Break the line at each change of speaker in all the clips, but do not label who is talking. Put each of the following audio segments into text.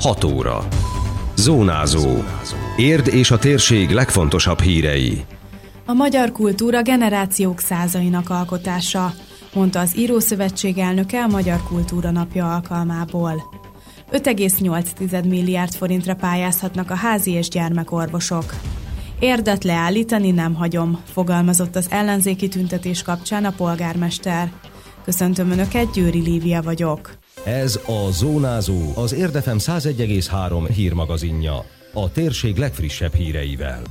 6 óra. Zónázó. Érd és a térség legfontosabb hírei.
A magyar kultúra generációk százainak alkotása, mondta az Írószövetség elnöke a Magyar Kultúra Napja alkalmából. 5,8 milliárd forintra pályázhatnak a házi és gyermekorvosok. Érdet leállítani nem hagyom, fogalmazott az ellenzéki tüntetés kapcsán a polgármester. Köszöntöm Önöket, Győri Lívia vagyok.
Ez a Zónázó, az Érdefem 101,3 hírmagazinja. A térség legfrissebb híreivel.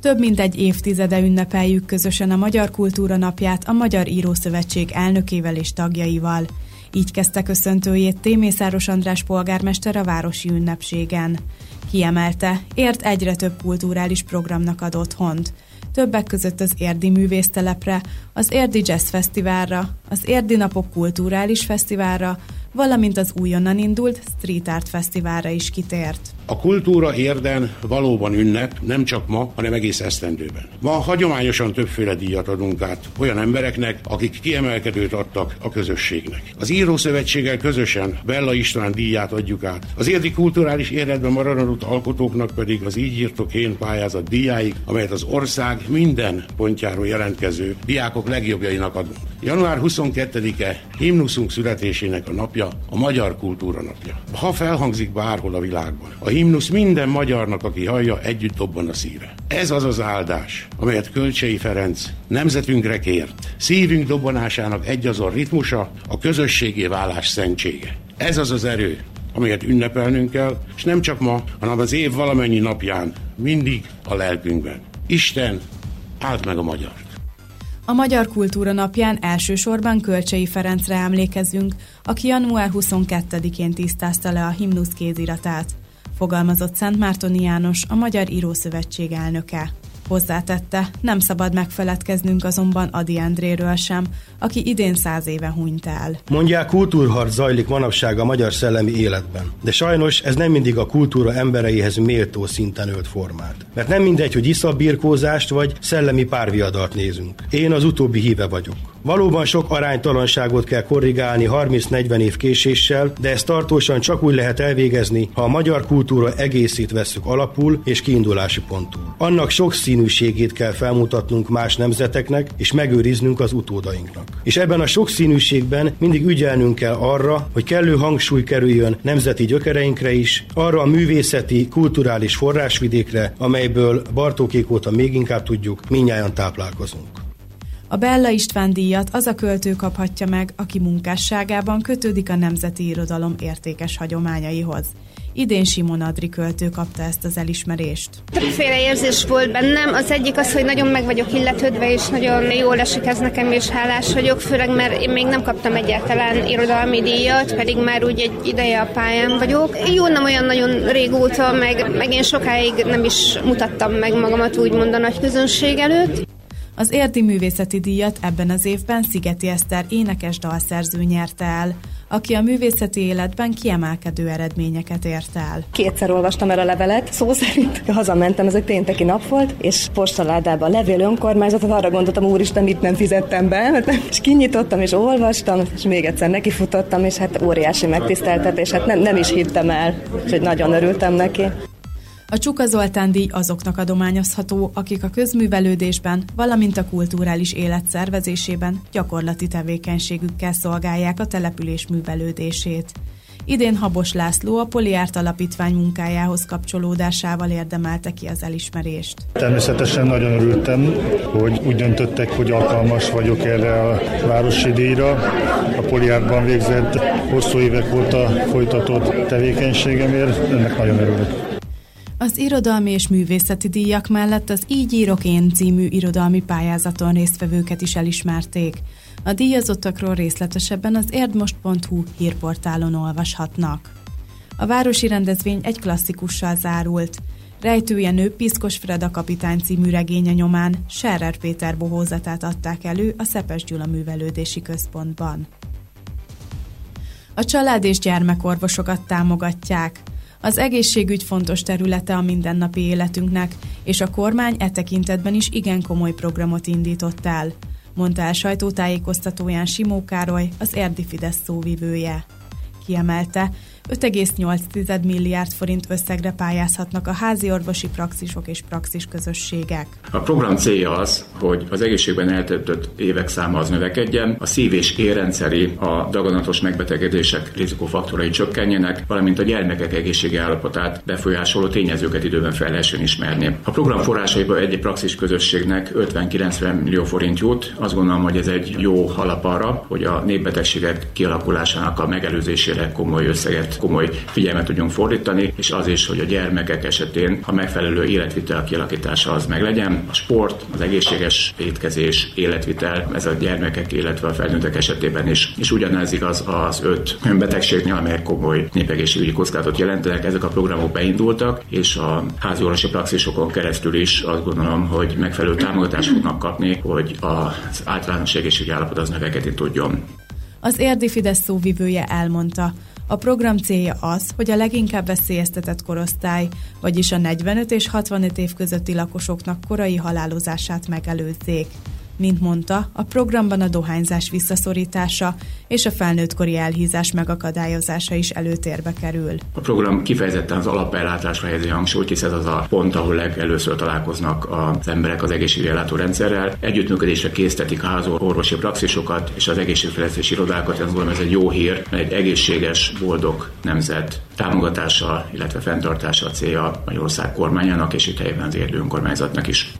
Több mint egy évtizede ünnepeljük közösen a Magyar Kultúra Napját a Magyar Írószövetség elnökével és tagjaival. Így kezdte köszöntőjét Témészáros András polgármester a városi ünnepségen. Kiemelte, ért egyre több kulturális programnak ad otthont. Többek között az Érdi Művésztelepre, az Érdi Jazz Fesztiválra, az Érdi Napok Kulturális Fesztiválra, valamint az újonnan indult Street Art Fesztiválra is kitért.
A kultúra érden valóban ünnep, nem csak ma, hanem egész esztendőben. Ma hagyományosan többféle díjat adunk át olyan embereknek, akik kiemelkedőt adtak a közösségnek. Az Írószövetséggel közösen Bella István díját adjuk át. Az érdi kulturális életben maradott alkotóknak pedig az Így írtok én pályázat díjáig, amelyet az ország minden pontjáról jelentkező diákok legjobbjainak adunk. Január 22-e himnuszunk születésének a napja, a Magyar Kultúra napja. Ha felhangzik bárhol a világban, a himnusz minden magyarnak, aki hallja, együtt dobban a szíve. Ez az az áldás, amelyet Kölcsei Ferenc nemzetünkre kért. Szívünk dobbanásának egyazon ritmusa, a közösségé válás szentsége. Ez az az erő, amelyet ünnepelnünk kell, és nem csak ma, hanem az év valamennyi napján, mindig a lelkünkben. Isten áld meg a magyart!
A Magyar Kultúra napján elsősorban Kölcsei Ferencre emlékezünk, aki január 22-én tisztázta le a himnusz kéziratát fogalmazott Szent Mártoni János, a Magyar Írószövetség elnöke. Hozzátette, nem szabad megfeledkeznünk azonban Adi Endréről sem, aki idén száz éve hunyt el.
Mondják, kultúrharc zajlik manapság a magyar szellemi életben. De sajnos ez nem mindig a kultúra embereihez méltó szinten ölt formát. Mert nem mindegy, hogy iszabirkózást vagy szellemi párviadalt nézünk. Én az utóbbi híve vagyok. Valóban sok aránytalanságot kell korrigálni 30-40 év késéssel, de ezt tartósan csak úgy lehet elvégezni, ha a magyar kultúra egészét vesszük alapul és kiindulási pontul. Annak sok színűségét kell felmutatnunk más nemzeteknek, és megőriznünk az utódainknak. És ebben a sokszínűségben mindig ügyelnünk kell arra, hogy kellő hangsúly kerüljön nemzeti gyökereinkre is, arra a művészeti, kulturális forrásvidékre, amelyből Bartókék óta még inkább tudjuk, minnyáján táplálkozunk.
A Bella István díjat az a költő kaphatja meg, aki munkásságában kötődik a nemzeti irodalom értékes hagyományaihoz. Idén Simon Adri költő kapta ezt az elismerést.
Többféle érzés volt bennem. Az egyik az, hogy nagyon meg vagyok illetődve, és nagyon jól esik ez nekem, és hálás vagyok, főleg mert én még nem kaptam egyáltalán irodalmi díjat, pedig már úgy egy ideje a pályán vagyok. Jó, nem olyan nagyon régóta, meg, meg én sokáig nem is mutattam meg magamat úgymond a nagy közönség előtt.
Az Érdi Művészeti Díjat ebben az évben Szigeti Eszter énekes dalszerző nyerte el, aki a művészeti életben kiemelkedő eredményeket ért el.
Kétszer olvastam el a levelet, szó szerint hazamentem, ez egy pénteki nap volt, és postaládában levél önkormányzatot, arra gondoltam, úristen, itt nem fizettem be, és kinyitottam, és olvastam, és még egyszer nekifutottam, és hát óriási megtiszteltetés, hát nem, nem is hittem el, hogy nagyon örültem neki.
A Csuka Zoltán díj azoknak adományozható, akik a közművelődésben, valamint a kulturális élet szervezésében gyakorlati tevékenységükkel szolgálják a település művelődését. Idén Habos László a Poliárt Alapítvány munkájához kapcsolódásával érdemelte ki az elismerést.
Természetesen nagyon örültem, hogy úgy döntöttek, hogy alkalmas vagyok erre a városi díjra. A Poliártban végzett hosszú évek óta folytatott tevékenységemért, ennek nagyon örülök.
Az irodalmi és művészeti díjak mellett az Így írok én című irodalmi pályázaton résztvevőket is elismerték. A díjazottakról részletesebben az érdmost.hu hírportálon olvashatnak. A városi rendezvény egy klasszikussal zárult. Rejtőjenő Piszkos Freda kapitány című regénye nyomán Serrer Péter bohózatát adták elő a Szepes Gyula Művelődési Központban. A család és gyermekorvosokat támogatják. Az egészségügy fontos területe a mindennapi életünknek, és a kormány e tekintetben is igen komoly programot indított el, mondta el sajtótájékoztatóján Simó Károly, az Erdi Fidesz szóvivője. Kiemelte, 5,8 milliárd forint összegre pályázhatnak a házi orvosi praxisok és praxis közösségek.
A program célja az, hogy az egészségben eltöltött évek száma az növekedjen, a szív- és érrendszeri, a daganatos megbetegedések rizikofaktorai csökkenjenek, valamint a gyermekek egészségi állapotát befolyásoló tényezőket időben fel lehessen ismerni. A program forrásaiból egy praxis közösségnek 50-90 millió forint jut. Azt gondolom, hogy ez egy jó alap arra, hogy a népbetegségek kialakulásának a megelőzésére komoly összeget, komoly figyelmet tudjunk fordítani, és az is, hogy a gyermekek esetén a megfelelő életvitel kialakítása az meg legyen. A sport, az egészséges étkezés, életvitel, ez a gyermekek, illetve a felnőttek esetében is. És ugyanez igaz az öt betegségnél, amelyek komoly népegészségügyi kockázatot jelentenek. Ezek a programok beindultak, és a házi orvosi praxisokon keresztül is azt gondolom, hogy megfelelő támogatást fognak kapni, hogy az általános egészségi állapot az növekedni tudjon.
Az érdi Fidesz szóvivője elmondta, a program célja az, hogy a leginkább veszélyeztetett korosztály, vagyis a 45 és 65 év közötti lakosoknak korai halálozását megelőzzék. Mint mondta, a programban a dohányzás visszaszorítása és a felnőttkori elhízás megakadályozása is előtérbe kerül.
A program kifejezetten az alapellátásra helyezi hangsúlyt, hisz ez az a pont, ahol legelőször találkoznak az emberek az egészségügyi ellátórendszerrel. Együttműködésre késztetik a orvosi praxisokat és az egészségfejlesztési irodákat. Ez gondolom, ez egy jó hír, egy egészséges, boldog nemzet támogatása, illetve fenntartása a célja Magyarország kormányának és itt helyben az érdő önkormányzatnak is.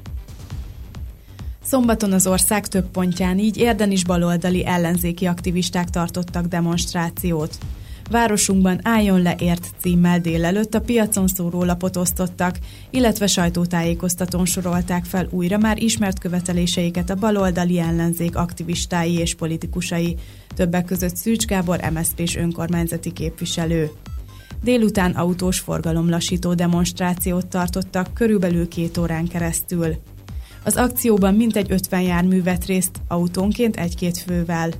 Szombaton az ország több pontján így érden is baloldali ellenzéki aktivisták tartottak demonstrációt. Városunkban Álljon le ért címmel délelőtt a piacon szórólapot osztottak, illetve sajtótájékoztatón sorolták fel újra már ismert követeléseiket a baloldali ellenzék aktivistái és politikusai, többek között Szűcs Gábor MSZP-s önkormányzati képviselő. Délután autós forgalomlassító demonstrációt tartottak körülbelül két órán keresztül. Az akcióban mintegy 50 jármű vett részt, autónként egy-két fővel.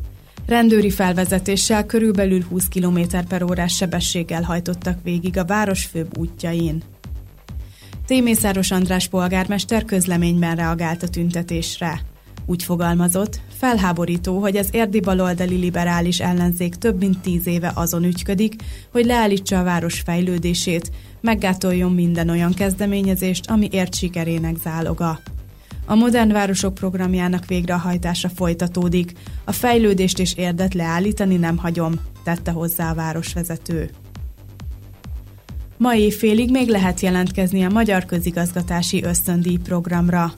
Rendőri felvezetéssel körülbelül 20 km per órás sebességgel hajtottak végig a város főbb útjain. Témészáros András polgármester közleményben reagált a tüntetésre. Úgy fogalmazott, felháborító, hogy az érdi baloldali liberális ellenzék több mint tíz éve azon ügyködik, hogy leállítsa a város fejlődését, meggátoljon minden olyan kezdeményezést, ami ért sikerének záloga. A Modern Városok programjának végrehajtása folytatódik. A fejlődést és érdet leállítani nem hagyom, tette hozzá a városvezető. Ma évfélig még lehet jelentkezni a Magyar Közigazgatási Ösztöndíj programra.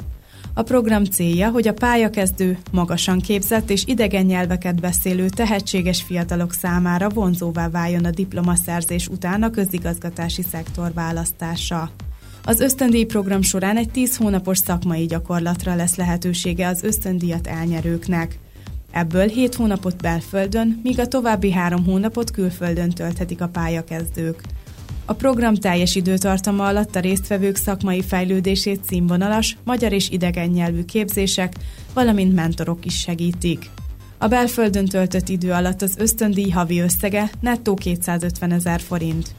A program célja, hogy a pályakezdő, magasan képzett és idegen nyelveket beszélő tehetséges fiatalok számára vonzóvá váljon a diplomaszerzés után a közigazgatási szektor választása. Az ösztöndíj program során egy 10 hónapos szakmai gyakorlatra lesz lehetősége az ösztöndíjat elnyerőknek. Ebből 7 hónapot belföldön, míg a további 3 hónapot külföldön tölthetik a pályakezdők. A program teljes időtartama alatt a résztvevők szakmai fejlődését színvonalas, magyar és idegen nyelvű képzések, valamint mentorok is segítik. A belföldön töltött idő alatt az ösztöndíj havi összege nettó 250 ezer forint.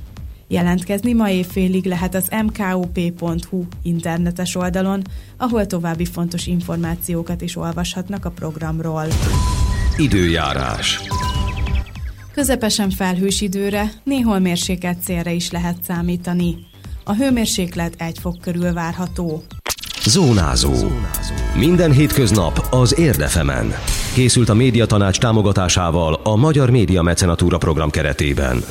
Jelentkezni ma évfélig lehet az mkop.hu internetes oldalon, ahol további fontos információkat is olvashatnak a programról.
Időjárás.
Közepesen felhős időre, néhol mérsékelt szélre is lehet számítani. A hőmérséklet egy fok körül várható.
Zónázó. Minden hétköznap az Érdefemen. Készült a médiatanács támogatásával a Magyar Média Mecenatúra program keretében.